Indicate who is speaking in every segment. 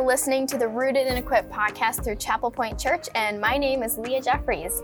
Speaker 1: are listening to the Rooted and Equipped podcast through Chapel Point Church, and my name is Leah Jeffries.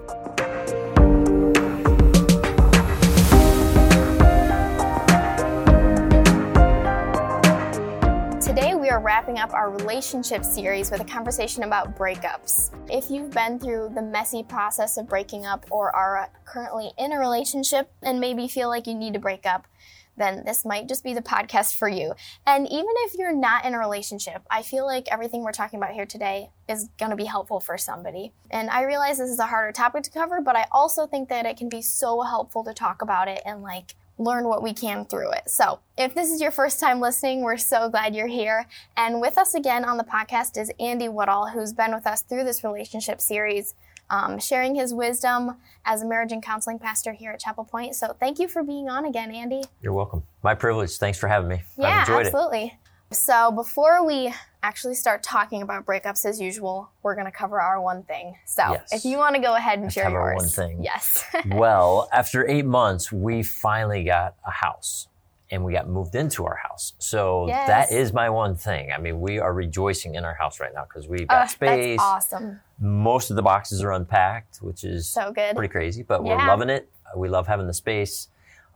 Speaker 1: Today, we are wrapping up our relationship series with a conversation about breakups. If you've been through the messy process of breaking up or are currently in a relationship and maybe feel like you need to break up, then this might just be the podcast for you. And even if you're not in a relationship, I feel like everything we're talking about here today is going to be helpful for somebody. And I realize this is a harder topic to cover, but I also think that it can be so helpful to talk about it and like learn what we can through it. So, if this is your first time listening, we're so glad you're here. And with us again on the podcast is Andy Woodall, who's been with us through this relationship series um, sharing his wisdom as a marriage and counseling pastor here at Chapel Point. So thank you for being on again, Andy.
Speaker 2: You're welcome. My privilege. Thanks for having me.
Speaker 1: Yeah, absolutely. It. So before we actually start talking about breakups as usual, we're going to cover our one thing. So yes. if you want to go ahead and share yours.
Speaker 2: one thing.
Speaker 1: Yes.
Speaker 2: well, after eight months, we finally got a house and we got moved into our house. So yes. that is my one thing. I mean, we are rejoicing in our house right now because we've got uh, space.
Speaker 1: awesome.
Speaker 2: Most of the boxes are unpacked, which is
Speaker 1: so good.
Speaker 2: pretty crazy, but yeah. we're loving it. We love having the space.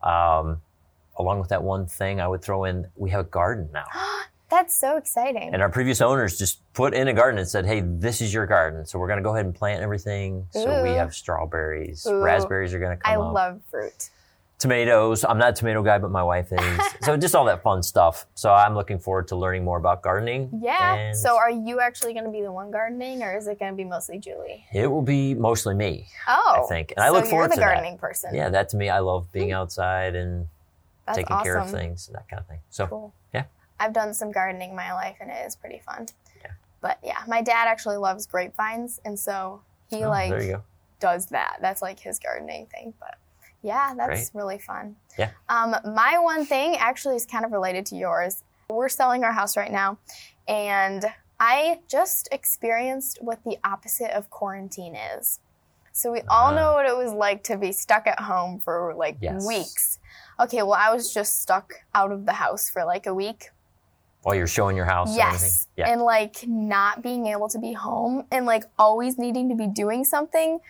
Speaker 2: Um, along with that one thing, I would throw in we have a garden now.
Speaker 1: That's so exciting.
Speaker 2: And our previous owners just put in a garden and said, hey, this is your garden. So we're going to go ahead and plant everything. Ooh. So we have strawberries, Ooh. raspberries are going to come
Speaker 1: I up. love fruit
Speaker 2: tomatoes. I'm not a tomato guy, but my wife is. so just all that fun stuff. So I'm looking forward to learning more about gardening.
Speaker 1: Yeah. So are you actually going to be the one gardening, or is it going to be mostly Julie?
Speaker 2: It will be mostly me.
Speaker 1: Oh,
Speaker 2: I think, and I look forward
Speaker 1: to that.
Speaker 2: You're the
Speaker 1: gardening person.
Speaker 2: Yeah, that to me, I love being hmm. outside and That's taking awesome. care of things and that kind of thing. So cool. yeah,
Speaker 1: I've done some gardening in my life, and it is pretty fun. Yeah. But yeah, my dad actually loves grapevines, and so he oh, like does that. That's like his gardening thing, but. Yeah, that's Great. really fun.
Speaker 2: Yeah.
Speaker 1: Um, my one thing actually is kind of related to yours. We're selling our house right now, and I just experienced what the opposite of quarantine is. So we uh, all know what it was like to be stuck at home for like yes. weeks. Okay, well, I was just stuck out of the house for like a week.
Speaker 2: While you're showing your house
Speaker 1: yes.
Speaker 2: And,
Speaker 1: yeah. and like not being able to be home and like always needing to be doing something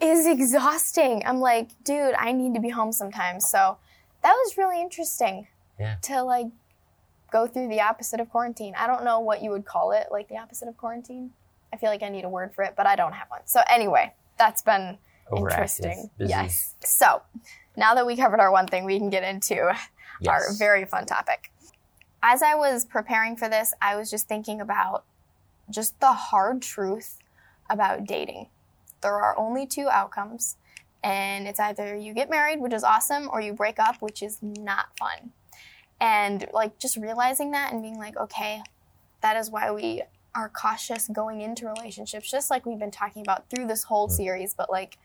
Speaker 1: is exhausting. I'm like, dude, I need to be home sometimes. So that was really interesting
Speaker 2: yeah.
Speaker 1: to like go through the opposite of quarantine. I don't know what you would call it, like the opposite of quarantine. I feel like I need a word for it, but I don't have one. So anyway, that's been
Speaker 2: Overactive,
Speaker 1: interesting.
Speaker 2: Busy.
Speaker 1: Yes. So now that we covered our one thing, we can get into yes. our very fun topic. As I was preparing for this, I was just thinking about just the hard truth about dating there are only two outcomes, and it's either you get married, which is awesome, or you break up, which is not fun. And like just realizing that and being like, okay, that is why we are cautious going into relationships, just like we've been talking about through this whole mm. series. But like,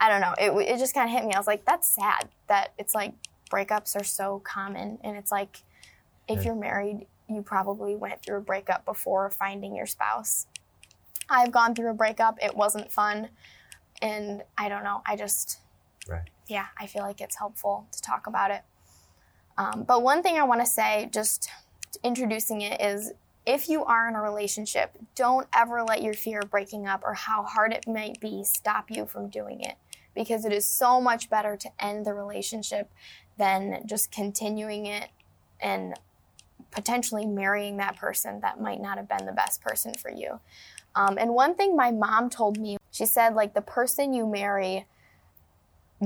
Speaker 1: I don't know, it, it just kind of hit me. I was like, that's sad that it's like breakups are so common. And it's like, if you're married, you probably went through a breakup before finding your spouse. I've gone through a breakup. It wasn't fun. And I don't know. I just,
Speaker 2: right.
Speaker 1: yeah, I feel like it's helpful to talk about it. Um, but one thing I want to say, just introducing it, is if you are in a relationship, don't ever let your fear of breaking up or how hard it might be stop you from doing it. Because it is so much better to end the relationship than just continuing it and potentially marrying that person that might not have been the best person for you. Um, and one thing my mom told me, she said, like, the person you marry,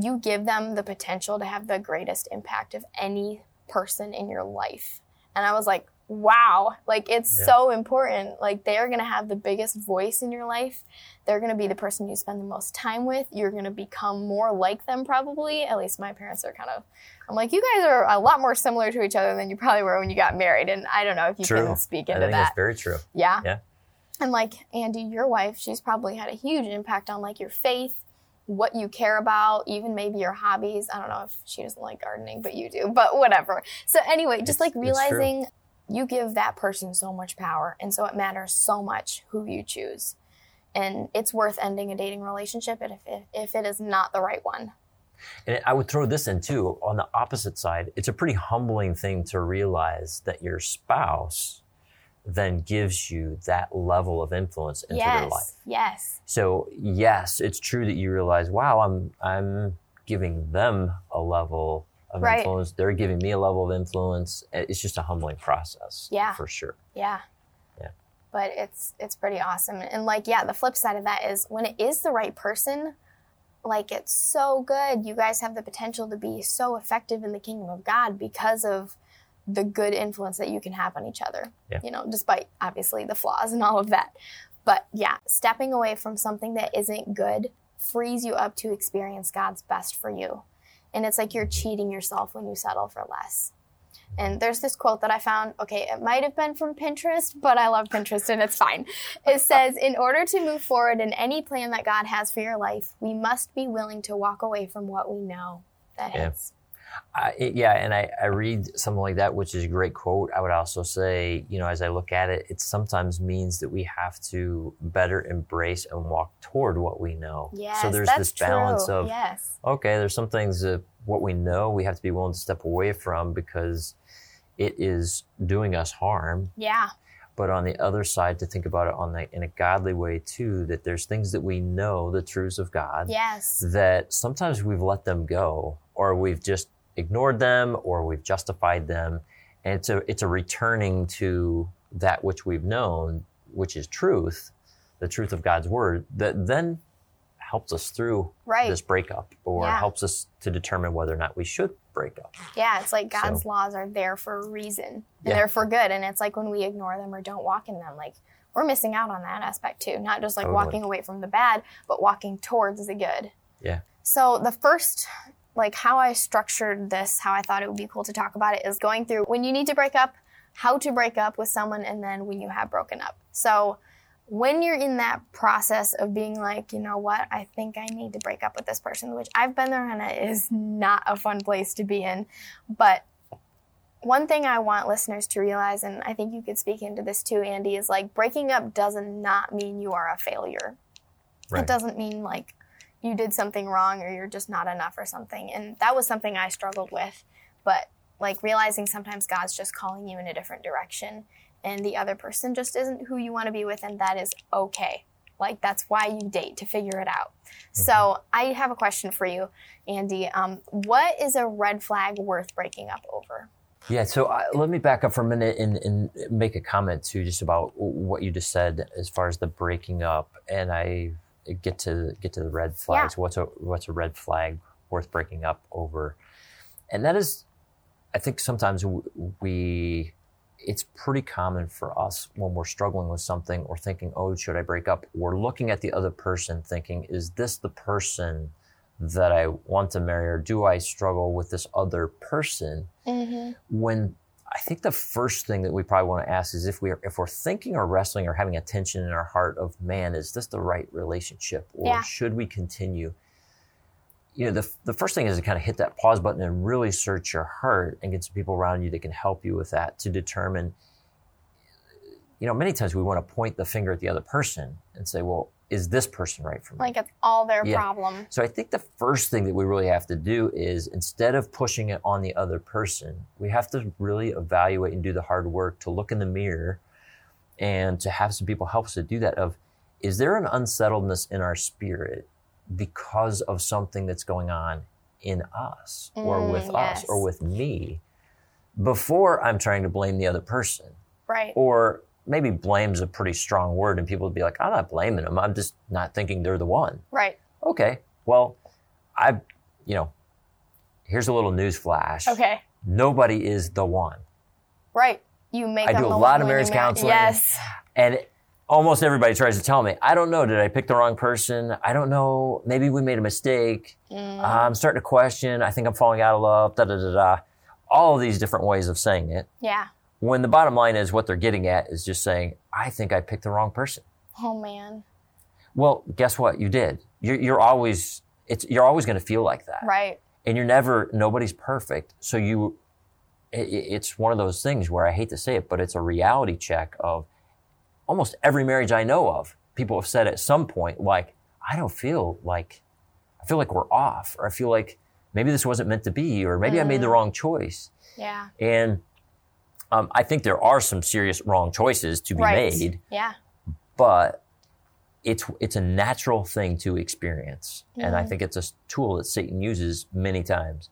Speaker 1: you give them the potential to have the greatest impact of any person in your life. And I was like, wow, like, it's yeah. so important. Like, they're going to have the biggest voice in your life. They're going to be the person you spend the most time with. You're going to become more like them, probably. At least my parents are kind of, I'm like, you guys are a lot more similar to each other than you probably were when you got married. And I don't know if you
Speaker 2: true.
Speaker 1: can speak into
Speaker 2: I think
Speaker 1: that.
Speaker 2: That's very true.
Speaker 1: Yeah.
Speaker 2: Yeah.
Speaker 1: And like Andy, your wife, she's probably had a huge impact on like your faith, what you care about, even maybe your hobbies. I don't know if she doesn't like gardening, but you do, but whatever. So anyway, just it's, like realizing you give that person so much power. And so it matters so much who you choose. And it's worth ending a dating relationship if, if, if it is not the right one.
Speaker 2: And I would throw this in too. On the opposite side, it's a pretty humbling thing to realize that your spouse then gives you that level of influence into
Speaker 1: yes,
Speaker 2: their life.
Speaker 1: Yes.
Speaker 2: So yes, it's true that you realize, wow, I'm I'm giving them a level of right. influence. They're giving me a level of influence. It's just a humbling process.
Speaker 1: Yeah.
Speaker 2: For sure.
Speaker 1: Yeah.
Speaker 2: Yeah.
Speaker 1: But it's it's pretty awesome. And like, yeah, the flip side of that is when it is the right person, like it's so good. You guys have the potential to be so effective in the kingdom of God because of the good influence that you can have on each other.
Speaker 2: Yeah.
Speaker 1: You know, despite obviously the flaws and all of that. But yeah, stepping away from something that isn't good frees you up to experience God's best for you. And it's like you're cheating yourself when you settle for less. And there's this quote that I found. Okay, it might have been from Pinterest, but I love Pinterest and it's fine. It says, In order to move forward in any plan that God has for your life, we must be willing to walk away from what we know that yeah. hits.
Speaker 2: Yeah, and I, I read something like that, which is a great quote. I would also say, you know, as I look at it, it sometimes means that we have to better embrace and walk toward what we know.
Speaker 1: Yes,
Speaker 2: so there's
Speaker 1: this
Speaker 2: balance
Speaker 1: true.
Speaker 2: of,
Speaker 1: yes.
Speaker 2: okay, there's some things that what we know we have to be willing to step away from because it is doing us harm.
Speaker 1: Yeah.
Speaker 2: But on the other side, to think about it on the, in a godly way too, that there's things that we know, the truths of God,
Speaker 1: yes,
Speaker 2: that sometimes we've let them go, or we've just ignored them or we've justified them. And it's a, it's a returning to that which we've known, which is truth, the truth of God's word, that then helps us through
Speaker 1: right.
Speaker 2: this breakup or
Speaker 1: yeah.
Speaker 2: helps us to determine whether or not we should break up.
Speaker 1: Yeah, it's like God's so, laws are there for a reason and yeah. they're for good. And it's like when we ignore them or don't walk in them, like we're missing out on that aspect too. Not just like totally. walking away from the bad, but walking towards the good.
Speaker 2: Yeah.
Speaker 1: So the first like how I structured this, how I thought it would be cool to talk about it is going through when you need to break up, how to break up with someone, and then when you have broken up. So when you're in that process of being like, you know what, I think I need to break up with this person, which I've been there and it is not a fun place to be in. But one thing I want listeners to realize, and I think you could speak into this too, Andy, is like breaking up does not not mean you are a failure. Right. It doesn't mean like you did something wrong or you're just not enough or something. And that was something I struggled with. But like realizing sometimes God's just calling you in a different direction and the other person just isn't who you want to be with, and that is okay. Like that's why you date to figure it out. Mm-hmm. So I have a question for you, Andy. Um, what is a red flag worth breaking up over?
Speaker 2: Yeah, so uh, let me back up for a minute and, and, make a comment too, just about what you just said as far as the breaking up. And I get to get to the red flags. Yeah. What's a what's a red flag worth breaking up over? And that is, I think sometimes we, it's pretty common for us when we're struggling with something or thinking, oh, should I break up? We're looking at the other person, thinking, is this the person that I want to marry, or do I struggle with this other person? Mm-hmm. When I think the first thing that we probably want to ask is if we are, if we're thinking or wrestling or having a tension in our heart of man, is this the right relationship or
Speaker 1: yeah.
Speaker 2: should we continue? You know, the, the first thing is to kind of hit that pause button and really search your heart and get some people around you that can help you with that to determine. You know, many times we want to point the finger at the other person and say, well, is this person right for me?
Speaker 1: Like it's all their yeah. problem.
Speaker 2: So I think the first thing that we really have to do is instead of pushing it on the other person, we have to really evaluate and do the hard work to look in the mirror and to have some people help us to do that of is there an unsettledness in our spirit because of something that's going on in us or
Speaker 1: mm,
Speaker 2: with
Speaker 1: yes.
Speaker 2: us or with me before I'm trying to blame the other person.
Speaker 1: Right.
Speaker 2: Or maybe blame's a pretty strong word and people would be like, I'm not blaming them. I'm just not thinking they're the one.
Speaker 1: Right.
Speaker 2: Okay. Well, I, you know, here's a little news flash.
Speaker 1: Okay.
Speaker 2: Nobody is the one.
Speaker 1: Right. You make
Speaker 2: I do a lot of marriage counseling.
Speaker 1: Yes.
Speaker 2: And almost everybody tries to tell me, I don't know, did I pick the wrong person? I don't know. Maybe we made a mistake. Mm. I'm starting to question. I think I'm falling out of love. Da da da da. All of these different ways of saying it.
Speaker 1: Yeah.
Speaker 2: When the bottom line is what they're getting at is just saying, I think I picked the wrong person.
Speaker 1: Oh man.
Speaker 2: Well, guess what? You did. You're, you're always, it's, you're always going to feel like that.
Speaker 1: Right.
Speaker 2: And you're never, nobody's perfect. So you, it, it's one of those things where I hate to say it, but it's a reality check of almost every marriage I know of. People have said at some point, like, I don't feel like, I feel like we're off, or I feel like maybe this wasn't meant to be, or maybe mm. I made the mm. wrong choice.
Speaker 1: Yeah.
Speaker 2: And Um, I think there are some serious wrong choices to be
Speaker 1: Right.
Speaker 2: made,
Speaker 1: Yeah.
Speaker 2: but it's it's a natural thing to experience, and
Speaker 1: Mm-hmm.
Speaker 2: I think it's a tool that Satan uses many times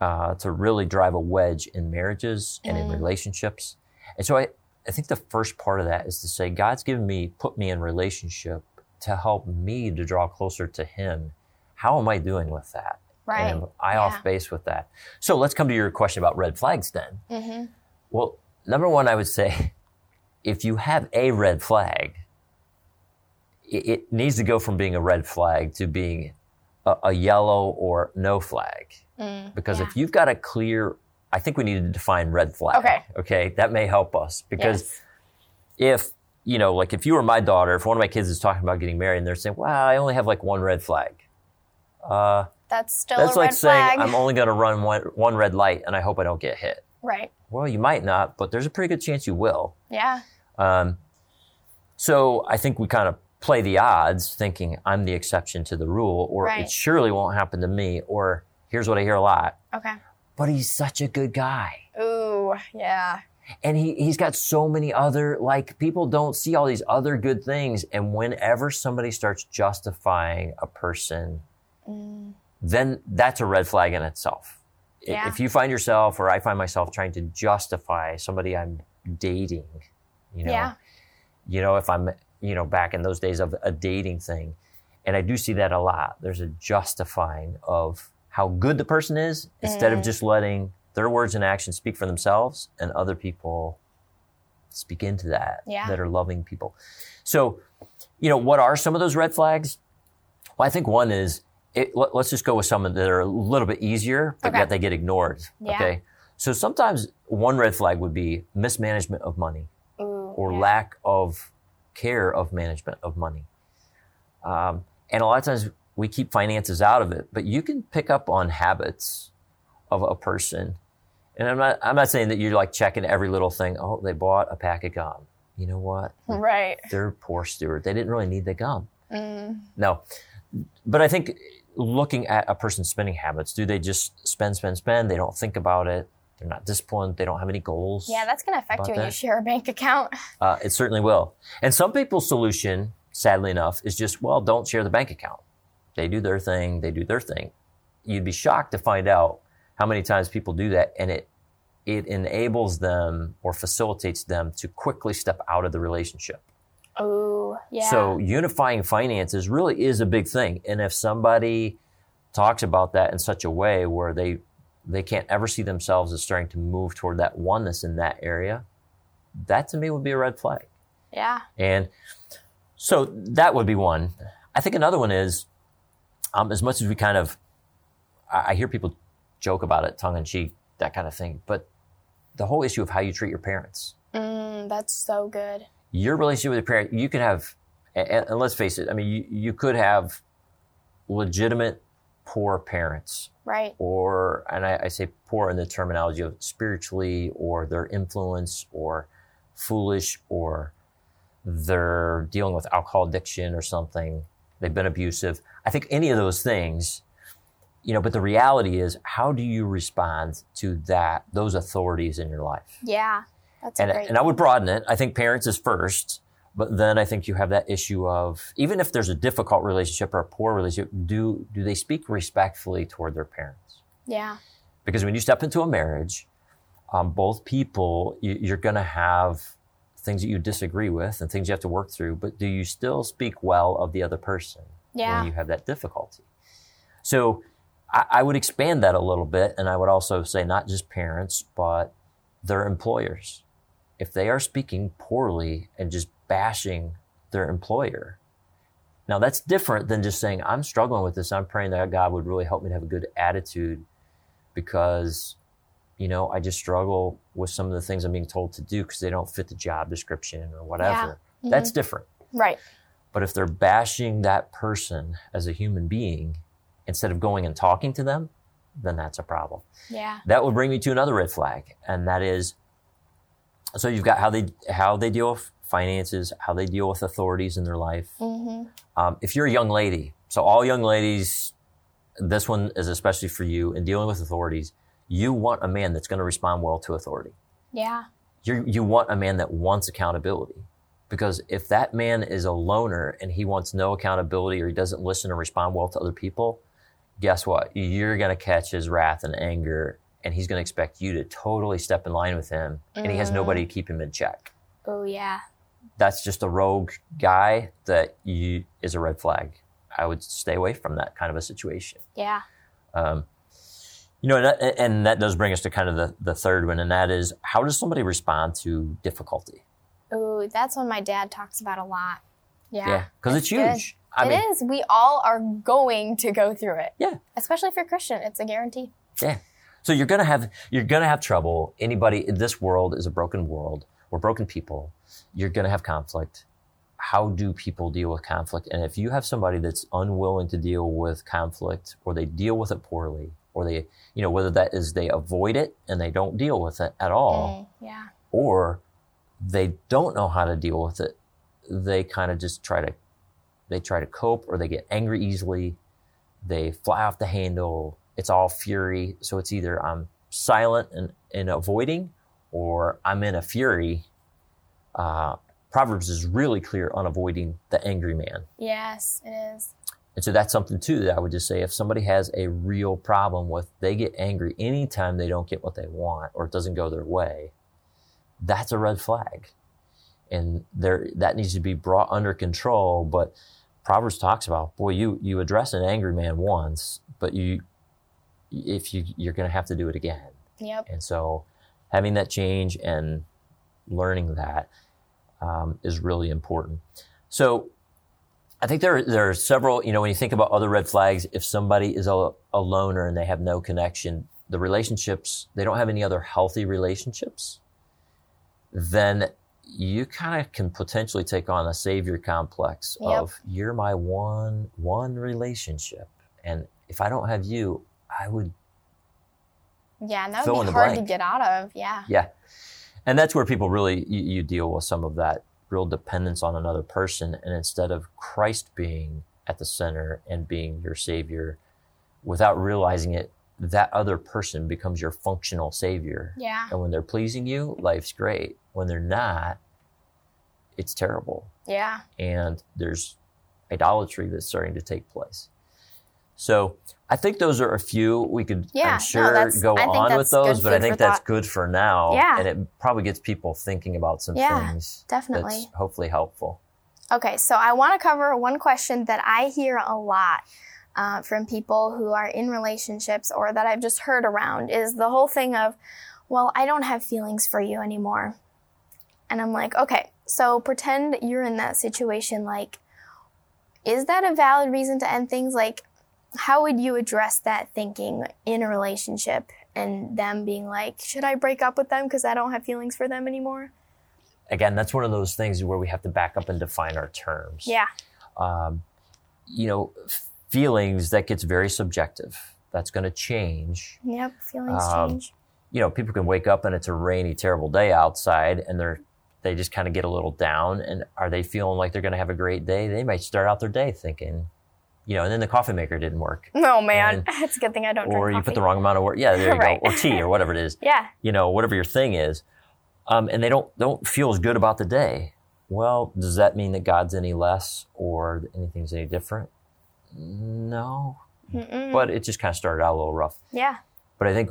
Speaker 2: uh, to really drive a wedge in marriages and
Speaker 1: Mm.
Speaker 2: in relationships. And so I, I think the first part of that is to say God's given me, put me in relationship to help me to draw closer to Him. How am I doing with that?
Speaker 1: Right.
Speaker 2: And am I
Speaker 1: Yeah.
Speaker 2: off base with that? So let's come to your question about red flags then.
Speaker 1: hmm
Speaker 2: Well, number one, I would say if you have a red flag, it, it needs to go from being a red flag to being a, a yellow or no flag.
Speaker 1: Mm,
Speaker 2: Because
Speaker 1: yeah.
Speaker 2: if you've got a clear, I think we need to define red flag.
Speaker 1: Okay.
Speaker 2: Okay. That may help us because
Speaker 1: Yes.
Speaker 2: if, you know, like if you were my daughter, if one of my kids is talking about getting married and they're saying, wow, I only have like one red flag. Uh,
Speaker 1: that's still
Speaker 2: that's like saying
Speaker 1: flag.
Speaker 2: I'm only going to run one, one red light and I hope I don't get hit.
Speaker 1: Right.
Speaker 2: Well, you might not, but there's a pretty good chance you will.
Speaker 1: Yeah.
Speaker 2: Um, so I think we kind of play the odds thinking I'm the exception to the rule, or
Speaker 1: Right.
Speaker 2: it surely won't happen to me, or here's what I hear a lot.
Speaker 1: Okay.
Speaker 2: But he's such a good guy.
Speaker 1: Ooh. Yeah.
Speaker 2: And he, he's got so many other, like, people don't see all these other good things. And whenever somebody starts justifying a person,
Speaker 1: Mm,
Speaker 2: then that's a red flag in itself.
Speaker 1: Yeah.
Speaker 2: If you find yourself, or I find myself trying to justify somebody I'm dating, you know,
Speaker 1: Yeah.
Speaker 2: you know, if I'm, you know, back in those days of a dating thing, and I do see that a lot. There's a justifying of how good the person is instead of
Speaker 1: Mm.
Speaker 2: just letting their words and actions speak for themselves and other people speak into that
Speaker 1: Yeah.
Speaker 2: that are loving people. So, you know, what are some of those red flags? Well, I think one is it, let, us just go with some that are a little bit easier, but
Speaker 1: Okay.
Speaker 2: yet they get ignored.
Speaker 1: Yeah.
Speaker 2: Okay. So sometimes one red flag would be mismanagement of money
Speaker 1: Ooh.
Speaker 2: or
Speaker 1: yeah.
Speaker 2: lack of care of management of money. Um, and a lot of times we keep finances out of it, but you can pick up on habits of a person. And I'm not, I'm not saying that you're like checking every little thing. Oh, they bought a pack of gum. You know what?
Speaker 1: Right.
Speaker 2: They're poor steward. They didn't really need the gum.
Speaker 1: Mm,
Speaker 2: No. But I think looking at a person's spending habits, do they just spend, spend, spend? They don't think about it. They're not disciplined. They don't have any goals.
Speaker 1: yeah, that's gonna affect you when you share a bank account.
Speaker 2: Uh, it certainly will. And some people's solution, sadly enough, is just, well, don't share the bank account. They do their thing, they do their thing. You'd be shocked to find out how many times people do that and it it enables them or facilitates them to quickly step out of the relationship.
Speaker 1: Ooh. Yeah.
Speaker 2: So unifying finances really is a big thing. And if somebody talks about that in such a way where they they can't ever see themselves as starting to move toward that oneness in that area, that to me would be a red flag.
Speaker 1: yeah.
Speaker 2: And so that would be one. I think another one is, um, as much as we kind of, I, I hear people joke about it, tongue in cheek, that kind of thing, but the whole issue of how you treat your parents,
Speaker 1: Mm, that's so good.
Speaker 2: Your relationship with your parent, you could have, and, and let's face it, I mean, you, you could have legitimate poor parents
Speaker 1: Right.
Speaker 2: or and I, I say poor in the terminology of spiritually or their influence or foolish or they're dealing with alcohol addiction or something they've been abusive i think any of those things you know but the reality is how do you respond to that those authorities in your life
Speaker 1: Yeah. That's
Speaker 2: and,
Speaker 1: great.
Speaker 2: and i would broaden it i think parents is first but then i think you have that issue of even if there's a difficult relationship or a poor relationship do do they speak respectfully toward their parents
Speaker 1: yeah.
Speaker 2: because when you step into a marriage, um, both people, you, you're going to have things that you disagree with and things you have to work through, but do you still speak well of the other person
Speaker 1: Yeah.
Speaker 2: when you have that difficulty? So I, I would expand that a little bit, and I would also say not just parents, but their employers. If they are speaking poorly and just bashing their employer, now that's different than just saying, I'm struggling with this. I'm praying that God would really help me to have a good attitude because, you know, I just struggle with some of the things I'm being told to do because they don't fit the job description or whatever.
Speaker 1: Mhm.
Speaker 2: That's different.
Speaker 1: Right.
Speaker 2: But if they're bashing that person as a human being instead of going and talking to them, then that's a problem.
Speaker 1: Yeah.
Speaker 2: That would bring me to another red flag, and that is so you've got how they how they deal with finances, how they deal with authorities in their life.
Speaker 1: hmm
Speaker 2: Um, if you're a young lady, so all young ladies, this one is especially for you in dealing with authorities. You want a man that's going to respond well to authority.
Speaker 1: Yeah.
Speaker 2: you you want a man that wants accountability. Because if that man is a loner and he wants no accountability or he doesn't listen or respond well to other people, guess what? You're going to catch his wrath and anger and he's going to expect you to totally step in line with him and he has nobody to keep him in check.
Speaker 1: Oh yeah.
Speaker 2: That's just a rogue guy that you is a red flag. I would stay away from that kind of a situation.
Speaker 1: Yeah.
Speaker 2: Um, you know, and that, and that does bring us to kind of the, the third one, and that is how does somebody respond to difficulty?
Speaker 1: Oh, that's one my dad talks about a lot. Yeah.
Speaker 2: because it's
Speaker 1: good.
Speaker 2: huge. I
Speaker 1: It
Speaker 2: mean,
Speaker 1: is. We all are going to go through it.
Speaker 2: Yeah.
Speaker 1: Especially if you're Christian, it's a guarantee.
Speaker 2: yeah. So you're gonna have you're gonna have trouble. Anybody in this world is a broken world. We're broken people. You're gonna have conflict. How do people deal with conflict? And if you have somebody that's unwilling to deal with conflict, or they deal with it poorly, or they, you know, whether that is they avoid it and they don't deal with it at all,
Speaker 1: Mm, yeah.
Speaker 2: or they don't know how to deal with it. They kind of just try to, they try to cope or they get angry easily. They fly off the handle. It's all fury. So it's either I'm silent and, and avoiding or I'm in a fury. Uh, Proverbs is really clear on avoiding the angry man.
Speaker 1: Yes, it is.
Speaker 2: And so that's something too that I would just say if somebody has a real problem with they get angry anytime they don't get what they want or it doesn't go their way, that's a red flag. And there that needs to be brought under control. But Proverbs talks about, boy, you you address an angry man once, but you if you you're gonna have to do it again.
Speaker 1: Yep.
Speaker 2: And so having that change and learning that um, is really important. So I think there, there are several, you know, when you think about other red flags, if somebody is a, a loner and they have no connection, the relationships, they don't have any other healthy relationships, then you kind of can potentially take on a savior complex
Speaker 1: Yep.
Speaker 2: of you're my one, one relationship. And if I don't have you, I would
Speaker 1: Yeah, and that would be hard to get out of. Yeah.
Speaker 2: Yeah. And that's where people really, you, you deal with some of that real dependence on another person. And instead of Christ being at the center and being your savior, without realizing it, that other person becomes your functional savior.
Speaker 1: Yeah.
Speaker 2: And when they're pleasing you, life's great. When they're not, it's terrible.
Speaker 1: Yeah.
Speaker 2: And there's idolatry that's starting to take place. So I think those are a few. We could,
Speaker 1: Yeah,
Speaker 2: I'm sure,
Speaker 1: that's-
Speaker 2: go on with those, but I think that's
Speaker 1: thought.
Speaker 2: good for now.
Speaker 1: Yeah.
Speaker 2: And it probably gets people thinking about some
Speaker 1: Yeah,
Speaker 2: things
Speaker 1: definitely.
Speaker 2: hopefully helpful.
Speaker 1: Okay, so I want to cover one question that I hear a lot uh, from people who are in relationships or that I've just heard around is the whole thing of, well, I don't have feelings for you anymore. And I'm like, okay, so pretend you're in that situation. Like, is that a valid reason to end things? Like, how would you address that thinking in a relationship and them being like, should I break up with them because I don't have feelings for them anymore?
Speaker 2: Again, that's one of those things where we have to back up and define our terms.
Speaker 1: Yeah.
Speaker 2: Um, you know, feelings, that gets very subjective. That's going to change.
Speaker 1: Yep. Feelings
Speaker 2: Um,
Speaker 1: change.
Speaker 2: you know, people can wake up and it's a rainy, terrible day outside and they're, they just kind of get a little down. And are they feeling like they're going to have a great day? They might start out their day thinking, you know, and then the coffee maker didn't work.
Speaker 1: Oh man,
Speaker 2: and-
Speaker 1: it's a good thing I don't drink
Speaker 2: Or you put the wrong amount of work. Yeah, there you
Speaker 1: Right.
Speaker 2: go. Or tea or whatever it is.
Speaker 1: Yeah,
Speaker 2: You know, whatever your thing is. Um, and they don't, don't feel as good about the day. Well, does that mean that God's any less or anything's any different? No.
Speaker 1: Mm-mm.
Speaker 2: But it just kind of started out a little rough.
Speaker 1: yeah,
Speaker 2: But I think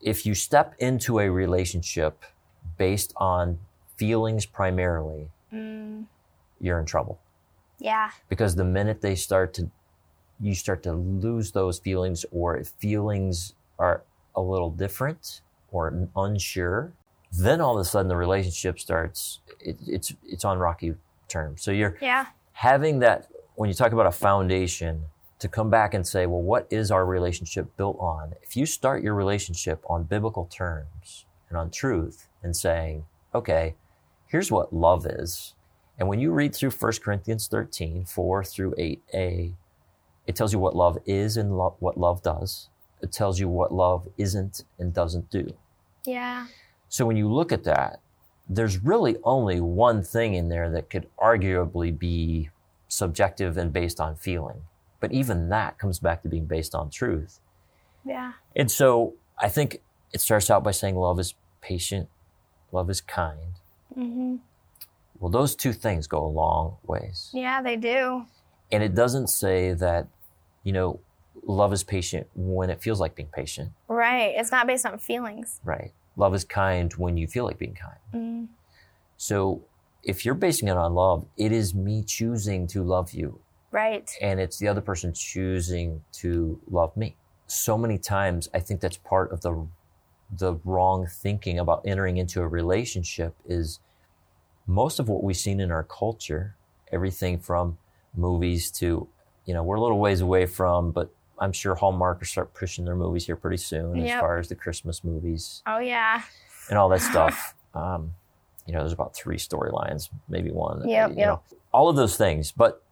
Speaker 2: if you step into a relationship based on feelings primarily,
Speaker 1: mm,
Speaker 2: you're in trouble.
Speaker 1: yeah,
Speaker 2: Because the minute they start to, you start to lose those feelings, or if feelings are a little different or unsure, then all of a sudden the relationship starts, it, it's, it's on rocky terms. So you're,
Speaker 1: yeah,
Speaker 2: having that when you talk about a foundation to come back and say well what is our relationship built on? If you start your relationship on biblical terms and on truth and saying okay here's what love is. And when you read through 1 corinthians 13 4 through 8a it tells you what love is and lo- what love does it tells you what love isn't and doesn't do
Speaker 1: yeah,
Speaker 2: so when you look at that, there's really only one thing in there that could arguably be subjective and based on feeling. But even that comes back to being based on truth.
Speaker 1: yeah,
Speaker 2: And so I think it starts out by saying love is patient, love is kind.
Speaker 1: hmm
Speaker 2: Well, those two things go a long ways.
Speaker 1: Yeah, they do.
Speaker 2: And it doesn't say that, you know, love is patient when it feels like being patient,
Speaker 1: Right. It's not based on feelings.
Speaker 2: right? Love is kind when you feel like being kind.
Speaker 1: Mm.
Speaker 2: So if you're basing it on love, it is me choosing to love you
Speaker 1: Right.
Speaker 2: and it's the other person choosing to love me. So many times I think that's part of the the wrong thinking about entering into a relationship is most of what we've seen in our culture, everything from movies to, you know, we're a little ways away from, but I'm sure Hallmark will start pushing their movies here pretty soon as far as the Christmas movies
Speaker 1: Oh yeah.
Speaker 2: and all that stuff. Um, you know, there's about three storylines, maybe one.
Speaker 1: Yeah,
Speaker 2: you
Speaker 1: yep.
Speaker 2: know, all of those things. But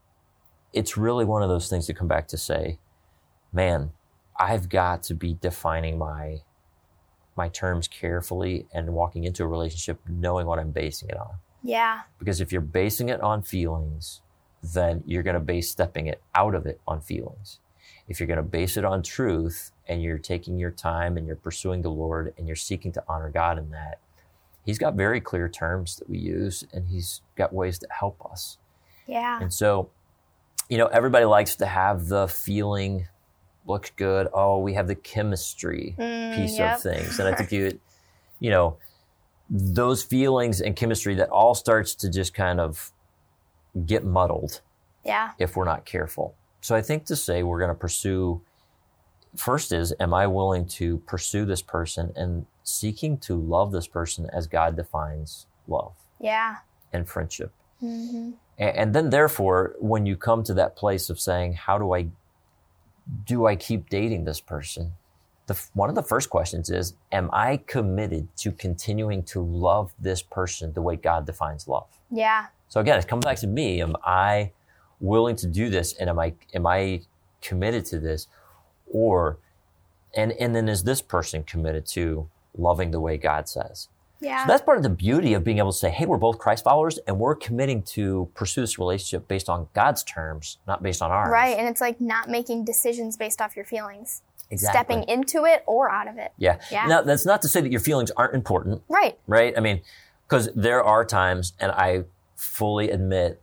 Speaker 2: it's really one of those things to come back to say, man, I've got to be defining my my terms carefully and walking into a relationship knowing what I'm basing it on.
Speaker 1: Yeah.
Speaker 2: Because if you're basing it on feelings, then you're going to base stepping it out of it on feelings. If you're going to base it on truth and you're taking your time and you're pursuing the Lord and you're seeking to honor God in that, He's got very clear terms that we use and He's got ways to help us.
Speaker 1: Yeah.
Speaker 2: And so, you know, everybody likes to have the feeling looks good. Oh, we have the chemistry
Speaker 1: Mm,
Speaker 2: piece
Speaker 1: yep.
Speaker 2: of things. And I think you, you know, those feelings and chemistry that all starts to just kind of get muddled
Speaker 1: Yeah.
Speaker 2: if we're not careful. So I think to say we're going to pursue first is, am I willing to pursue this person and seeking to love this person as God defines love
Speaker 1: Yeah.
Speaker 2: and friendship?
Speaker 1: hmm
Speaker 2: And, and then therefore, when you come to that place of saying, how do I, do I keep dating this person? The, one of the first questions is, am I committed to continuing to love this person the way God defines love?
Speaker 1: Yeah.
Speaker 2: So again, it comes back to me. Am I willing to do this? And am I, am I committed to this? Or, and, and then is this person committed to loving the way God says?
Speaker 1: Yeah.
Speaker 2: So that's part of the beauty of being able to say, hey, we're both Christ followers and we're committing to pursue this relationship based on God's terms, not based on ours.
Speaker 1: right. And it's like not making decisions based off your feelings.
Speaker 2: Exactly.
Speaker 1: Stepping into it or out of it.
Speaker 2: Yeah.
Speaker 1: Yeah.
Speaker 2: Now, that's not to say that your feelings aren't important,
Speaker 1: Right.
Speaker 2: right? I mean, because there are times, and I fully admit,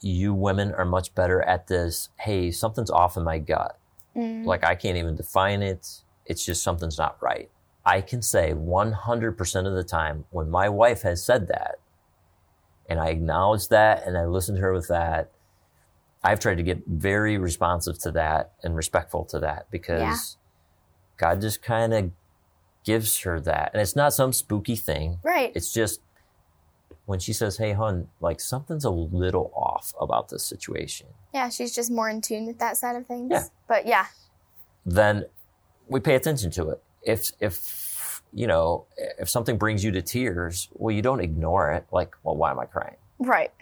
Speaker 2: you women are much better at this. Hey, something's off in my gut.
Speaker 1: Mm.
Speaker 2: Like I can't even define it. It's just something's not right. I can say 100% of the time when my wife has said that, and I acknowledge that and I listen to her with that, I've tried to get very responsive to that and respectful to that because
Speaker 1: Yeah.
Speaker 2: God just kind of gives her that. And it's not some spooky thing.
Speaker 1: Right.
Speaker 2: It's just when she says, Hey, hon, like something's a little off about this situation.
Speaker 1: yeah. She's just more in tune with that side of things.
Speaker 2: Yeah.
Speaker 1: But yeah.
Speaker 2: then we pay attention to it. If if you know if something brings you to tears, well, you don't ignore it. Like, well, why am I crying?
Speaker 1: Right.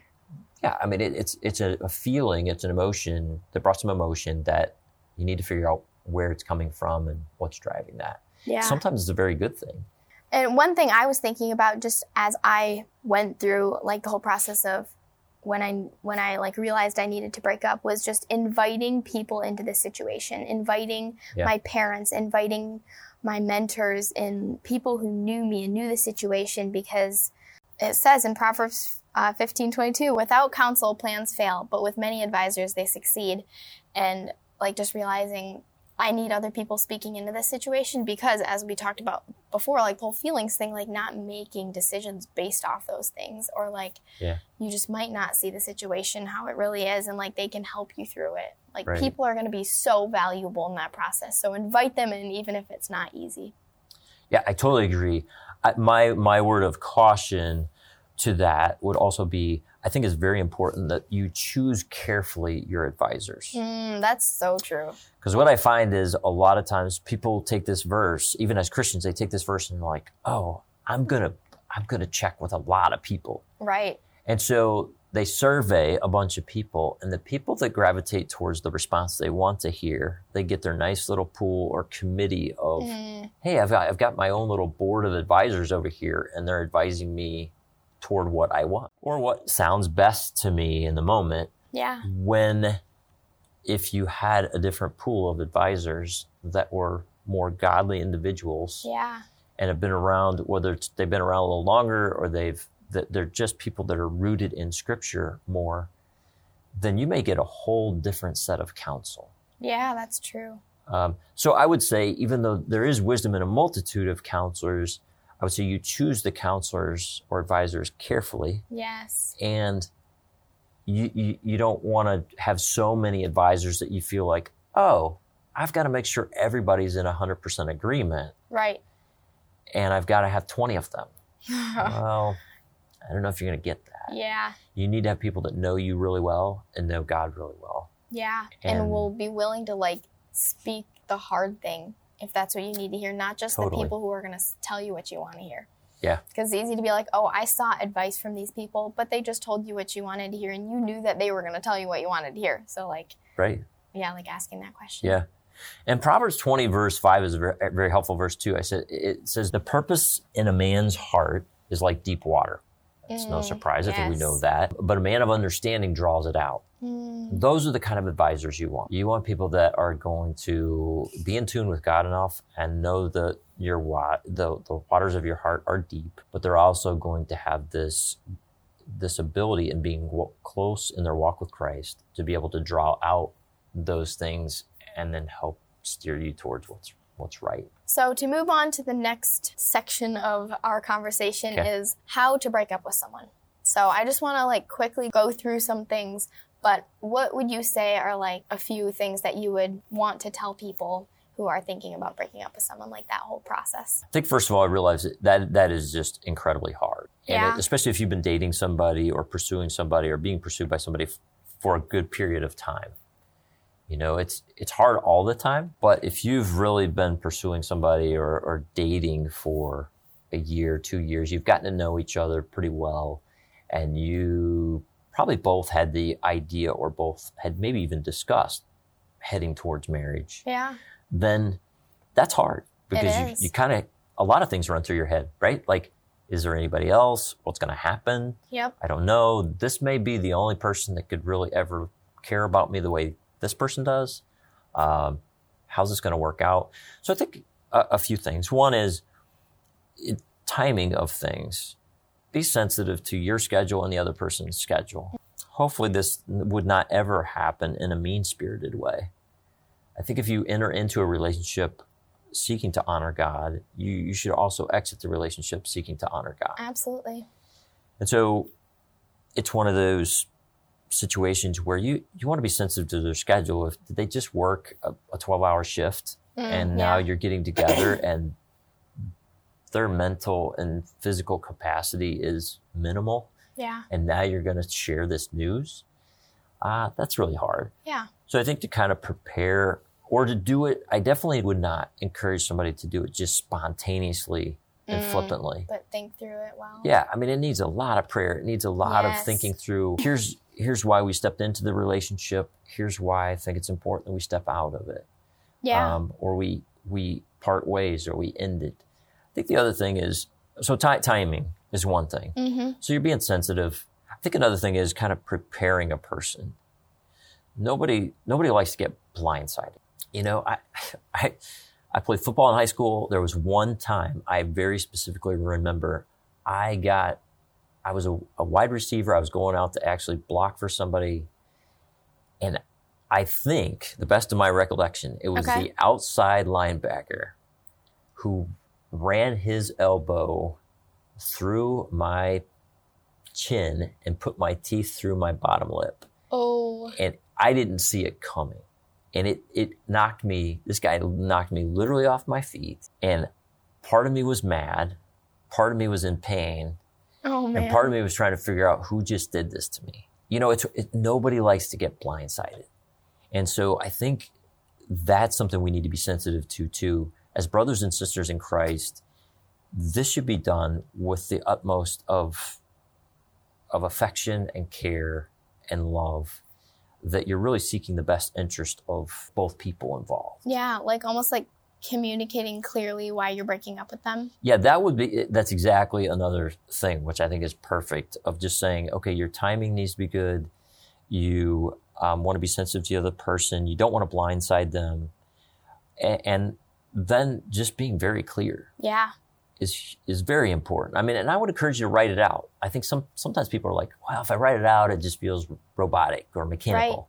Speaker 2: Yeah, I mean, it, it's it's a, a feeling, it's an emotion that brought some emotion that you need to figure out where it's coming from and what's driving that.
Speaker 1: Yeah.
Speaker 2: Sometimes it's a very good thing.
Speaker 1: And one thing I was thinking about just as I went through like the whole process of when I when I like realized I needed to break up was just inviting people into this situation, inviting
Speaker 2: Yeah.
Speaker 1: my parents, inviting my mentors and people who knew me and knew the situation because it says in Proverbs uh, 15 22, without counsel, plans fail, but with many advisors, they succeed. And like just realizing I need other people speaking into this situation because, as we talked about before, like the whole feelings thing, like not making decisions based off those things, or like
Speaker 2: Yeah.
Speaker 1: you just might not see the situation how it really is, and like they can help you through it. Like
Speaker 2: Right.
Speaker 1: people are going to be so valuable in that process. So invite them in, even if it's not easy.
Speaker 2: Yeah, I totally agree. I, my my word of caution to that would also be I think it's very important that you choose carefully your advisors.
Speaker 1: Mm, that's so true.
Speaker 2: Because what I find is a lot of times people take this verse, even as Christians, they take this verse and they're like, "Oh, I'm gonna, I'm gonna check with a lot of people,"
Speaker 1: Right.
Speaker 2: and so they survey a bunch of people, and the people that gravitate towards the response they want to hear, they get their nice little pool or committee of,
Speaker 1: Mm,
Speaker 2: "Hey, I've got, I've got my own little board of advisors over here, and they're advising me toward what I want or what sounds best to me in the moment."
Speaker 1: yeah.
Speaker 2: when if you had a different pool of advisors that were more godly individuals
Speaker 1: Yeah.
Speaker 2: and have been around, whether it's, they've been around a little longer or they've that they're just people that are rooted in Scripture more, then you may get a whole different set of counsel.
Speaker 1: Yeah, that's true.
Speaker 2: Um, so I would say, even though there is wisdom in a multitude of counselors, I would say you choose the counselors or advisors carefully.
Speaker 1: Yes.
Speaker 2: And you, you, you don't want to have so many advisors that you feel like, oh, I've got to make sure everybody's in 100% agreement.
Speaker 1: Right.
Speaker 2: And I've got to have 20 of them. well, I don't know if you're going to get that.
Speaker 1: Yeah.
Speaker 2: You need to have people that know you really well and know God really well.
Speaker 1: Yeah. And,
Speaker 2: And-
Speaker 1: will be willing to like speak the hard thing if that's what you need to hear, not just the people who are going to tell you what you want to hear.
Speaker 2: Yeah.
Speaker 1: Because it's easy to be like, oh, I sought advice from these people, but they just told you what you wanted to hear, and you knew that they were going to tell you what you wanted to hear. So, like,
Speaker 2: Right?
Speaker 1: yeah, like asking that question.
Speaker 2: Yeah. And Proverbs 20, verse 5 is a very, very helpful verse too. I said, it says, The purpose in a man's heart is like deep water. It's no surprise. I think we know that. But a man of understanding draws it out.
Speaker 1: Mm,
Speaker 2: Those are the kind of advisors you want. You want people that are going to be in tune with God enough and know that your wa- the, the waters of your heart are deep, but they're also going to have this this ability in being w- close in their walk with Christ to be able to draw out those things and then help steer you towards what's what's right.
Speaker 1: So, to move on to the next section of our conversation
Speaker 2: Okay.
Speaker 1: is how to break up with someone. So, I just want to like quickly go through some things, but what would you say are like a few things that you would want to tell people who are thinking about breaking up with someone, like that whole process?
Speaker 2: I think first of all, I realize that that, that is just incredibly hard. And
Speaker 1: Yeah.
Speaker 2: it- especially if you've been dating somebody or pursuing somebody or being pursued by somebody f- for a good period of time. You know, it's it's hard all the time, but if you've really been pursuing somebody or, or dating for a year, two years, you've gotten to know each other pretty well, and you probably both had the idea or both had maybe even discussed heading towards marriage
Speaker 1: Yeah.
Speaker 2: then that's hard because you, you kind of a lot of things run through your head, right? Like, is there anybody else? What's going to happen?
Speaker 1: Yep.
Speaker 2: I don't know. This may be the only person that could really ever care about me the way this person does. Um, how's this going to work out? So I think a, a few things. One is it, timing of things. Be sensitive to your schedule and the other person's schedule. Hopefully, this would not ever happen in a mean spirited way. I think if you enter into a relationship seeking to honor God, you, you should also exit the relationship seeking to honor God.
Speaker 1: Absolutely.
Speaker 2: And so it's one of those situations where you, you want to be sensitive to their schedule. If they just work a, a 12 hour shift
Speaker 1: Mm,
Speaker 2: and now
Speaker 1: yeah.
Speaker 2: you're getting together and their mental and physical capacity is minimal
Speaker 1: Yeah.
Speaker 2: and now you're going to share this news, uh, that's really hard.
Speaker 1: Yeah.
Speaker 2: So I think to kind of prepare or to do it, I definitely would not encourage somebody to do it just spontaneously and
Speaker 1: Mm.
Speaker 2: flippantly.
Speaker 1: But think through it well.
Speaker 2: Yeah, I mean, it needs a lot of prayer. It needs a lot
Speaker 1: Yes.
Speaker 2: of thinking through. Here's here's why we stepped into the relationship. Here's why I think it's important that we step out of it,
Speaker 1: Yeah.
Speaker 2: um, or we we part ways, or we end it. I think the other thing is so ti- timing is one thing.
Speaker 1: mm-hmm.
Speaker 2: So you're being sensitive. I think another thing is kind of preparing a person. Nobody nobody likes to get blindsided. You know, I I I played football in high school. There was one time I very specifically remember I got I was a, a wide receiver. I was going out to actually block for somebody. And I think, the best of my recollection, it was
Speaker 1: Okay.
Speaker 2: the outside linebacker who ran his elbow through my chin and put my teeth through my bottom lip.
Speaker 1: Oh.
Speaker 2: And I didn't see it coming. And it, it knocked me, this guy knocked me literally off my feet. And part of me was mad. Part of me was in pain.
Speaker 1: Oh man.
Speaker 2: And part of me was trying to figure out who just did this to me. You know, it's it, nobody likes to get blindsided, and so I think that's something we need to be sensitive to too, as brothers and sisters in Christ. This should be done with the utmost of of affection and care and love. That you're really seeking the best interest of both people involved.
Speaker 1: yeah, like almost like communicating clearly why you're breaking up with them.
Speaker 2: Yeah, that would be, that's exactly another thing, which I think is perfect of just saying, okay, your timing needs to be good. You um, want to be sensitive to the other person. You don't want to blindside them. And, and then just being very clear.
Speaker 1: Yeah.
Speaker 2: is is very important. I mean, and I would encourage you to write it out. I think some sometimes people are like, "Wow, if I write it out, it just feels robotic or mechanical."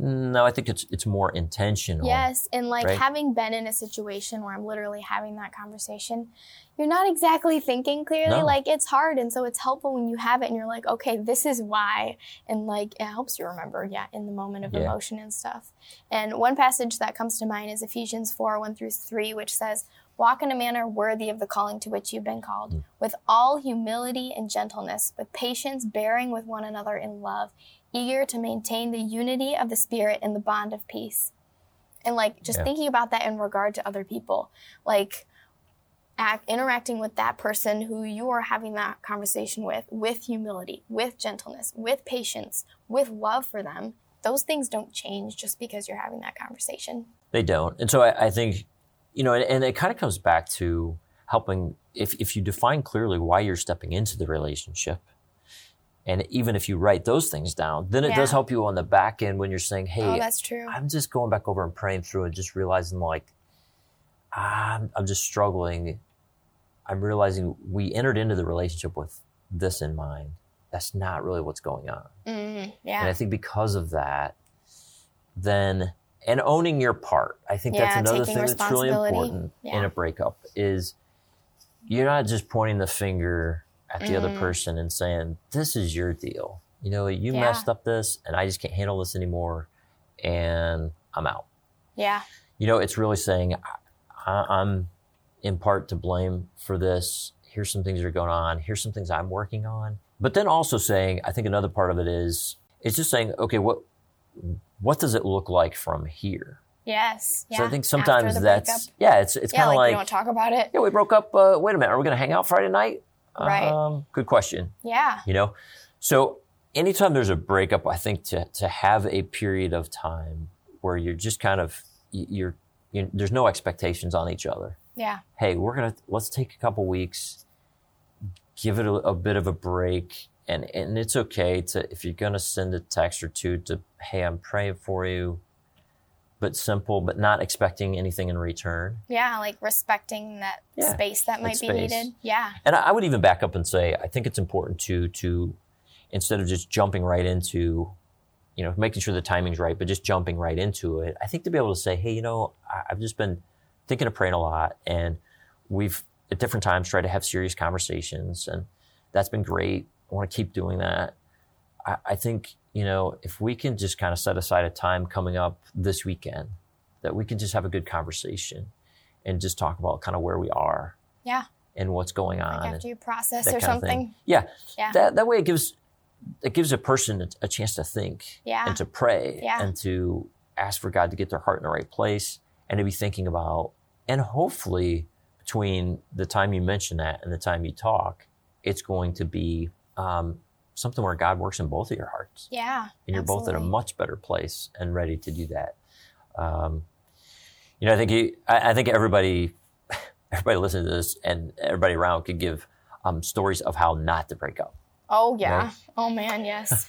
Speaker 2: No, I think it's it's more intentional.
Speaker 1: Yes, and like
Speaker 2: right?
Speaker 1: having been in a situation where I'm literally having that conversation, you're not exactly thinking clearly.
Speaker 2: No.
Speaker 1: Like it's hard, and so it's helpful when you have it and you're like, okay, this is why, and like it helps you remember, yeah, in the moment of
Speaker 2: Yeah.
Speaker 1: emotion and stuff. And one passage that comes to mind is Ephesians four one through three, which says. Walk in a manner worthy of the calling to which you've been called,
Speaker 2: Mm.
Speaker 1: with all humility and gentleness, with patience, bearing with one another in love, eager to maintain the unity of the Spirit in the bond of peace. And like just
Speaker 2: Yeah.
Speaker 1: thinking about that in regard to other people, like act, interacting with that person who you are having that conversation with, with humility, with gentleness, with patience, with love for them. Those things don't change just because you're having that conversation.
Speaker 2: They don't. And so I, I think, you know, and, and it kind of comes back to helping if, if you define clearly why you're stepping into the relationship. And even if you write those things down, then it does help you on the back end when you're saying, Hey,
Speaker 1: oh, that's true.
Speaker 2: I'm just going back over and praying through and just realizing like I'm, I'm just struggling. I'm realizing we entered into the relationship with this in mind. That's not really what's going on.
Speaker 1: Mm,
Speaker 2: And. I think because of that, then and owning your part. I think that's another thing that's really important in a breakup is you're not just pointing the finger at the other
Speaker 1: Mhm.
Speaker 2: person and saying, This is your deal. You know, you
Speaker 1: Yeah.
Speaker 2: messed up this and I just can't handle this anymore and I'm out.
Speaker 1: yeah.
Speaker 2: You know, it's really saying I, I'm in part to blame for this. Here's some things that are going on. Here's some things I'm working on. But then also saying, I think another part of it is, it's just saying, okay, what, what does it look like from here?
Speaker 1: Yes. Yeah.
Speaker 2: So I think sometimes that's,
Speaker 1: breakup.
Speaker 2: yeah, it's, it's
Speaker 1: yeah,
Speaker 2: kind of
Speaker 1: like,
Speaker 2: like,
Speaker 1: we don't talk about it.
Speaker 2: yeah, we broke up. Uh, wait a minute. Are we going to hang out Friday night?
Speaker 1: Right.
Speaker 2: Um, good question.
Speaker 1: Yeah.
Speaker 2: You know, so anytime there's a breakup, I think to, to have a period of time where you're just kind of, you're, you there's no expectations on each other.
Speaker 1: Yeah.
Speaker 2: hey, we're gonna let's take a couple weeks, give it a, a bit of a break, and and it's okay to if you're gonna send a text or two to, hey, I'm praying for you, but simple, but not expecting anything in return.
Speaker 1: Yeah. Like respecting that
Speaker 2: Yeah,
Speaker 1: space that might be
Speaker 2: space.
Speaker 1: needed. Yeah.
Speaker 2: And I, I would even back up and say I think it's important to to instead of just jumping right into, you know, making sure the timing's right, but just jumping right into it. I think to be able to say, hey, you know, I, I've just been thinking of praying a lot, and we've at different times tried to have serious conversations, and that's been great. I want to keep doing that. I, I think you know if we can just kind of set aside a time coming up this weekend that we can just have a good conversation and just talk about kind of where we are
Speaker 1: Yeah.
Speaker 2: and what's going on.
Speaker 1: Like after you process or
Speaker 2: kind of thing.
Speaker 1: something.
Speaker 2: Yeah.
Speaker 1: Yeah.
Speaker 2: That that way it gives it gives a person a, a chance to think
Speaker 1: Yeah.
Speaker 2: and to pray
Speaker 1: Yeah.
Speaker 2: and to ask for God to get their heart in the right place and to be thinking about and hopefully between the time you mention that and the time you talk, it's going to be um, something where God works in both of your hearts
Speaker 1: Yeah.
Speaker 2: and you're both in a much better place and ready to do that. Um, you know, I think you, I, I think everybody, everybody listening to this and everybody around could give um, stories of how not to break up.
Speaker 1: Oh yeah.
Speaker 2: Right?
Speaker 1: Oh man, yes.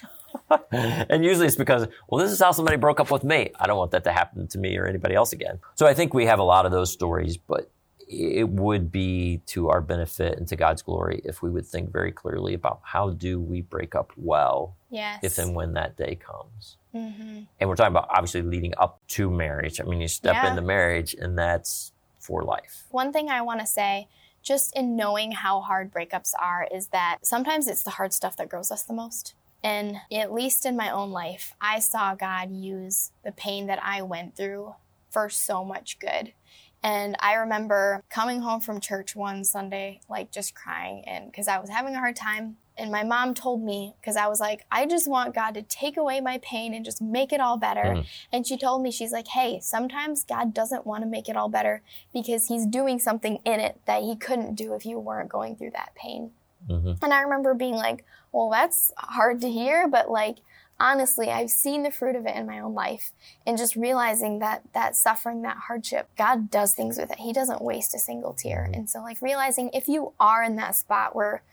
Speaker 2: and usually it's because, well, this is how somebody broke up with me. I don't want that to happen to me or anybody else again. So I think we have a lot of those stories, but it would be to our benefit and to God's glory if we would think very clearly about how do we break up well
Speaker 1: Yes.
Speaker 2: if and when that day comes.
Speaker 1: hmm
Speaker 2: And we're talking about obviously leading up to marriage. I mean, you step
Speaker 1: Yeah.
Speaker 2: into marriage and that's for life.
Speaker 1: One thing I want to say, just in knowing how hard breakups are, is that sometimes it's the hard stuff that grows us the most. And at least in my own life, I saw God use the pain that I went through for so much good. And I remember coming home from church one Sunday, like just crying, and because I was having a hard time. And my mom told me, because I was like, I just want God to take away my pain and just make it all better.
Speaker 2: Mhm.
Speaker 1: And she told me, she's like, hey, sometimes God doesn't want to make it all better because he's doing something in it that he couldn't do if you weren't going through that pain.
Speaker 2: hmm
Speaker 1: And I remember being like, well, that's hard to hear, but like, honestly, I've seen the fruit of it in my own life and just realizing that that suffering, that hardship, God does things with it. He doesn't waste a single tear.
Speaker 2: Mhm.
Speaker 1: And so like realizing if you are in that spot where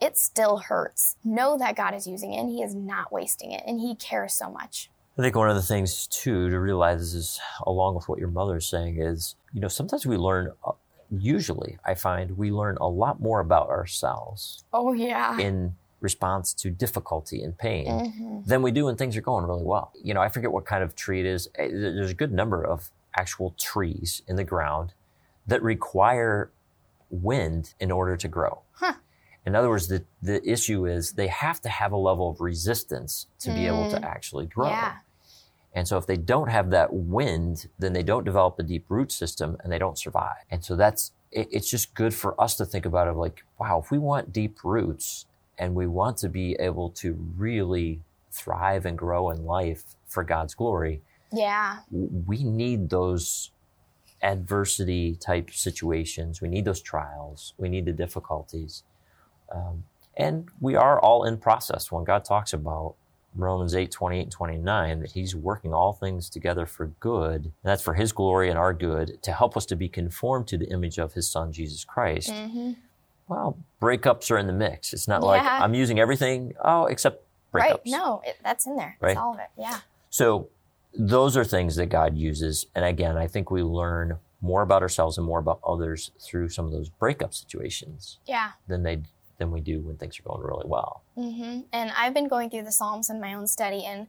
Speaker 1: it still hurts, know that God is using it and he is not wasting it and he cares so much.
Speaker 2: I think one of the things too to realize is, along with what your mother is saying, is you know sometimes we learn uh, usually I find we learn a lot more about ourselves
Speaker 1: Oh yeah.
Speaker 2: in response to difficulty and pain
Speaker 1: hmm
Speaker 2: than we do when things are going really well. You know, I forget what kind of tree it is. Eh, There's a good number of actual trees in the ground that require wind in order to grow.
Speaker 1: Huh.
Speaker 2: In other words, the, the issue is they have to have a level of resistance to be able to
Speaker 1: Mm.
Speaker 2: actually grow.
Speaker 1: Yeah.
Speaker 2: And so if they don't have that wind, then they don't develop a deep root system and they don't survive. And so that's, it, it's just good for us to think about it like, wow, if we want deep roots and we want to be able to really thrive and grow in life for God's glory,
Speaker 1: Yeah.
Speaker 2: we need those adversity type situations. We need those trials. We need the difficulties. Um, and we are all in process when God talks about Romans 8, 28 and 29, that he's working all things together for good. And that's for his glory and our good to help us to be conformed to the image of his son, Jesus Christ.
Speaker 1: hmm
Speaker 2: Well, breakups are in the mix. It's not like I'm using everything, oh, except breakups.
Speaker 1: Right. No, it, that's in there.
Speaker 2: Right.
Speaker 1: It's all of it. Yeah.
Speaker 2: So those are things that God uses. And again, I think we learn more about ourselves and more about others through some of those breakup situations
Speaker 1: Yeah.
Speaker 2: than they than we do when things are going really well.
Speaker 1: hmm And I've been going through the Psalms in my own study, and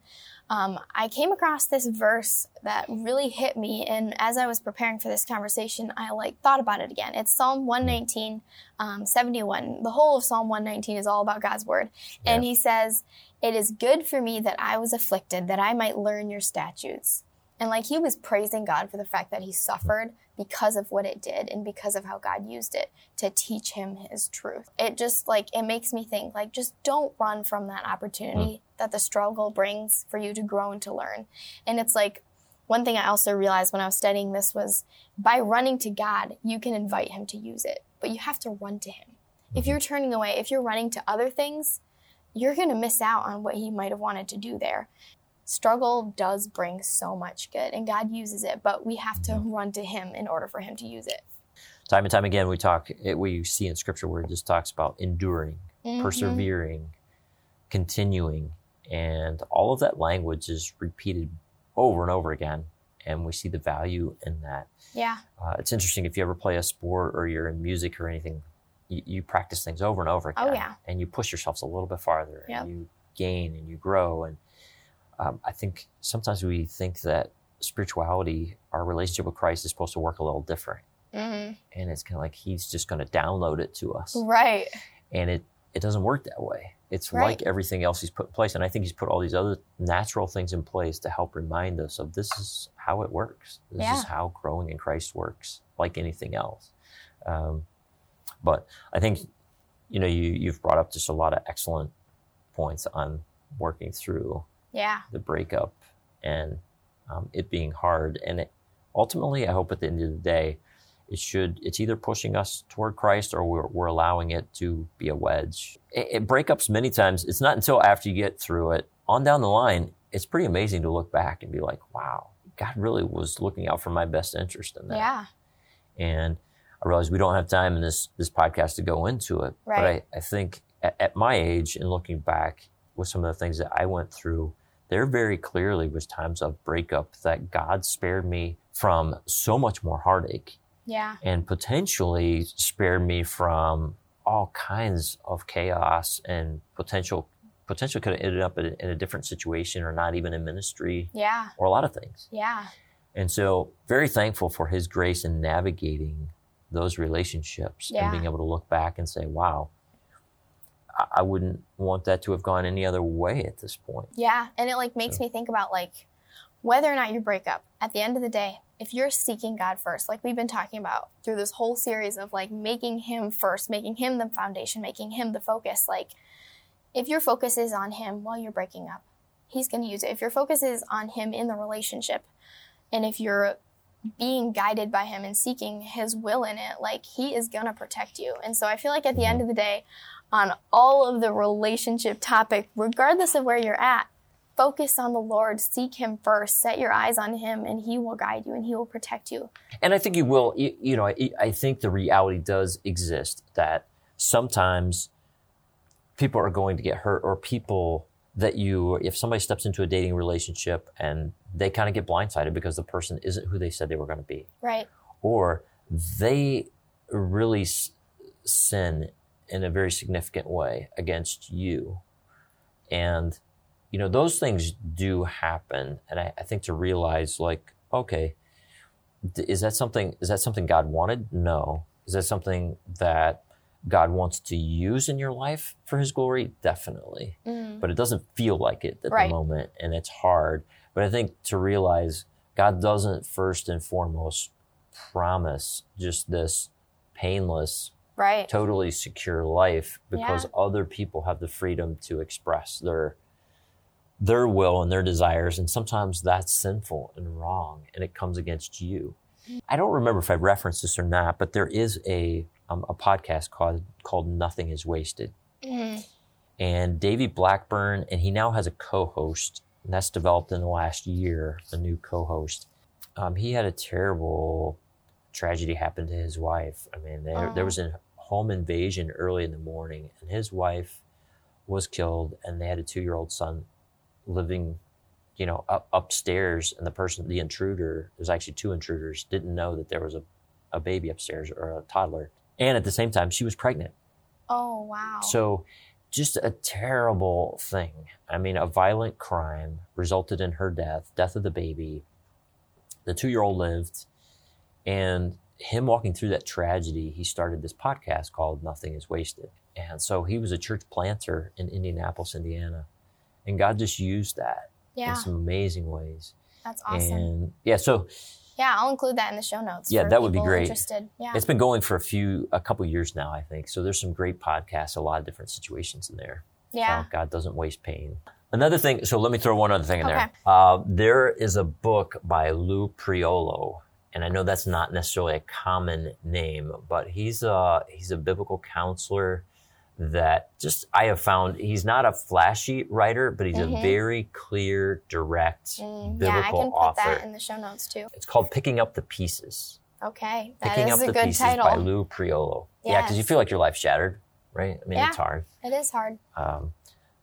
Speaker 1: um, I came across this verse that really hit me. And as I was preparing for this conversation, I like thought about it again. It's Psalm 119, um, 71. The whole of Psalm 119 is all about God's word. And he says, It is good for me that I was afflicted, that I might learn your statutes. And like he was praising God for the fact that he suffered because of what it did and because of how God used it to teach him his truth. It just like it makes me think like just don't run from that opportunity mm. that the struggle brings for you to grow and to learn. And it's like one thing I also realized when I was studying this was by running to God, you can invite him to use it, but you have to run to him. If mm-hmm. you're turning away, if you're running to other things, you're going to miss out on what he might have wanted to do there struggle does bring so much good and God uses it, but we have to run to Him in order for Him to use it.
Speaker 2: Time and time again, we talk. It, we see in Scripture where it just talks about enduring,
Speaker 1: Mhm.
Speaker 2: persevering, continuing, and all of that language is repeated over and over again. And we see the value in that.
Speaker 1: Yeah.
Speaker 2: Uh, it's interesting if you ever play a sport or you're in music or anything, you, you practice things over and over again.
Speaker 1: Oh, yeah.
Speaker 2: And you push yourselves a little bit farther.
Speaker 1: Yep.
Speaker 2: And you gain and you grow. And um, I think sometimes we think that spirituality, our relationship with Christ, is supposed to work a little different.
Speaker 1: Mhm.
Speaker 2: And it's kind of like He's just going to download it to us.
Speaker 1: Right.
Speaker 2: And it, it doesn't work that way. It's
Speaker 1: Right.
Speaker 2: like everything else He's put in place. And I think He's put all these other natural things in place to help remind us of this is how it works. This
Speaker 1: Yeah.
Speaker 2: is how growing in Christ works, like anything else. Um, but I think, you know, you, you've brought up just a lot of excellent points on working through
Speaker 1: Yeah.
Speaker 2: the breakup and um, it being hard. And it, ultimately, I hope at the end of the day, it should, it's either pushing us toward Christ or we're, we're allowing it to be a wedge. It, it breakups many times. It's not until after you get through it on down the line, it's pretty amazing to look back and be like, wow, God really was looking out for my best interest in that.
Speaker 1: Yeah.
Speaker 2: And I realize we don't have time in this, this podcast to go into it.
Speaker 1: Right.
Speaker 2: But I, I think at, at my age and looking back with some of the things that I went through, there very clearly was times of breakup that God spared me from so much more heartache
Speaker 1: Yeah.
Speaker 2: and potentially spared me from all kinds of chaos and potential potentially could have ended up in a, in a different situation or not even in ministry
Speaker 1: Yeah.
Speaker 2: or a lot of things.
Speaker 1: Yeah.
Speaker 2: And so, very thankful for his grace in navigating those relationships
Speaker 1: Yeah.
Speaker 2: and being able to look back and say, wow, I, wouldn't want that to have gone any other way at this point.
Speaker 1: Yeah. And it like makes me think about like whether or not you break up, at the end of the day, if you're seeking God first, like we've been talking about through this whole series of like making Him first, making Him the foundation, making Him the focus, like if your focus is on Him while you're breaking up, He's going to use it. If your focus is on Him in the relationship, and if you're being guided by Him and seeking His will in it, like He is going to protect you. And so I feel like at the end mm-hmm. of the day, on all of the relationship topic, regardless of where you're at, focus on the Lord, seek Him first, set your eyes on Him, and He will guide you and He will protect you.
Speaker 2: And I think you will, you, you know, I, I think the reality does exist that sometimes people are going to get hurt or people that you, if somebody steps into a dating relationship and they kind of get blindsided because the person isn't who they said they were going to be.
Speaker 1: Right.
Speaker 2: or they really s- sin in a very significant way against you. And, you know, those things do happen. And I, I think to realize, like, okay, is that something, is that something God wanted? No. Is that something that God wants to use in your life for his glory? Definitely.
Speaker 1: Mm.
Speaker 2: But it doesn't feel like it at
Speaker 1: Right.
Speaker 2: the moment and it's hard. But I think to realize God doesn't first and foremost promise just this painless,
Speaker 1: Right.
Speaker 2: totally secure life because
Speaker 1: Yeah.
Speaker 2: other people have the freedom to express their their will and their desires and sometimes that's sinful and wrong and it comes against you i don't remember if i referenced this or not but there is a um, a podcast called called nothing is wasted
Speaker 1: Mm.
Speaker 2: and davey blackburn and he now has a co-host and that's developed in the last year a new co-host um, he had a terrible tragedy happen to his wife i mean there, there
Speaker 1: Oh.
Speaker 2: was a home invasion early in the morning and his wife was killed and they had a two-year-old son living you know up, upstairs and the person the intruder there's actually two intruders didn't know that there was a, a baby upstairs or a toddler. And at the same time she was pregnant.
Speaker 1: Oh wow.
Speaker 2: so just a terrible thing. I mean a violent crime resulted in her death death of the baby. The two-year-old lived and him walking through that tragedy he started this podcast called nothing is wasted and so he was a church planter in indianapolis indiana and god just used that
Speaker 1: yeah,
Speaker 2: in some amazing ways
Speaker 1: that's awesome.
Speaker 2: and yeah so
Speaker 1: yeah, I'll include that in the show notes.
Speaker 2: Yeah, that would be great.
Speaker 1: Interested. Yeah.
Speaker 2: it's been going for a few a couple years now i think so there's some great podcasts a lot of different situations in there
Speaker 1: yeah.
Speaker 2: God doesn't waste pain. Another thing, so let me throw one other thing in
Speaker 1: Okay.
Speaker 2: there. Uh, there is a book by Lou Priolo, and I know that's not necessarily a common name, but he's a he's a biblical counselor that just I have found he's not a flashy writer, but he's
Speaker 1: Mhm.
Speaker 2: a very clear, direct
Speaker 1: Mm, yeah, I
Speaker 2: biblical
Speaker 1: can put
Speaker 2: author.
Speaker 1: that in the show notes too.
Speaker 2: It's called Picking Up the Pieces.
Speaker 1: Okay, that
Speaker 2: Picking
Speaker 1: is
Speaker 2: Up
Speaker 1: a
Speaker 2: the
Speaker 1: good
Speaker 2: Pieces
Speaker 1: title.
Speaker 2: by Lou Priolo. Yeah, because you feel like your life's shattered, right? I mean,
Speaker 1: Yeah.
Speaker 2: it's hard.
Speaker 1: It is hard.
Speaker 2: Um,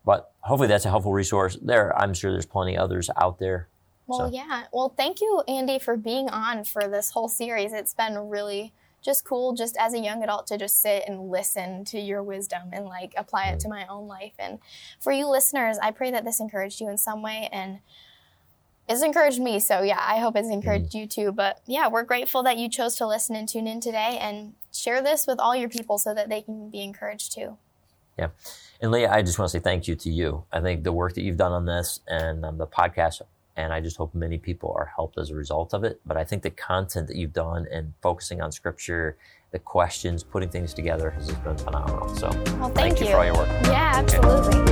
Speaker 2: but hopefully that's a helpful resource. There, I'm sure there's plenty others out there.
Speaker 1: Well,
Speaker 2: So-
Speaker 1: yeah. Well, thank you, Andy, for being on for this whole series. It's been really just cool, just as a young adult, to just sit and listen to your wisdom and like apply it
Speaker 2: Mm.
Speaker 1: to my own life. And for you listeners, I pray that this encouraged you in some way and it's encouraged me. So, yeah, I hope it's
Speaker 2: Mm.
Speaker 1: encouraged you too. But yeah, we're grateful that you chose to listen and tune in today and share this with all your people so that they can be encouraged too. Yeah.
Speaker 2: And Leah, I just want to say thank you to you. I think the work that you've done on this and um, the podcast, and I just hope many people are helped as a result of it. But I think the content that you've done and focusing on scripture, the questions, putting things together has just been phenomenal. So
Speaker 1: Well, thank,
Speaker 2: thank you for all your work.
Speaker 1: Yeah, absolutely.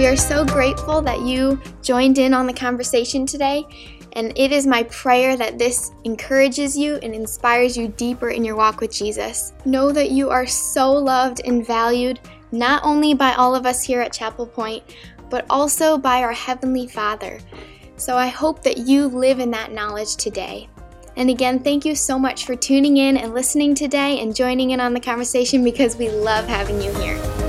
Speaker 1: We are so grateful that you joined in on the conversation today, and it is my prayer that this encourages you and inspires you deeper in your walk with Jesus. Know that you are so loved and valued, not only by all of us here at Chapel Point, but also by our Heavenly Father. So I hope that you live in that knowledge today. And again, thank you so much for tuning in and listening today and joining in on the conversation because we love having you here.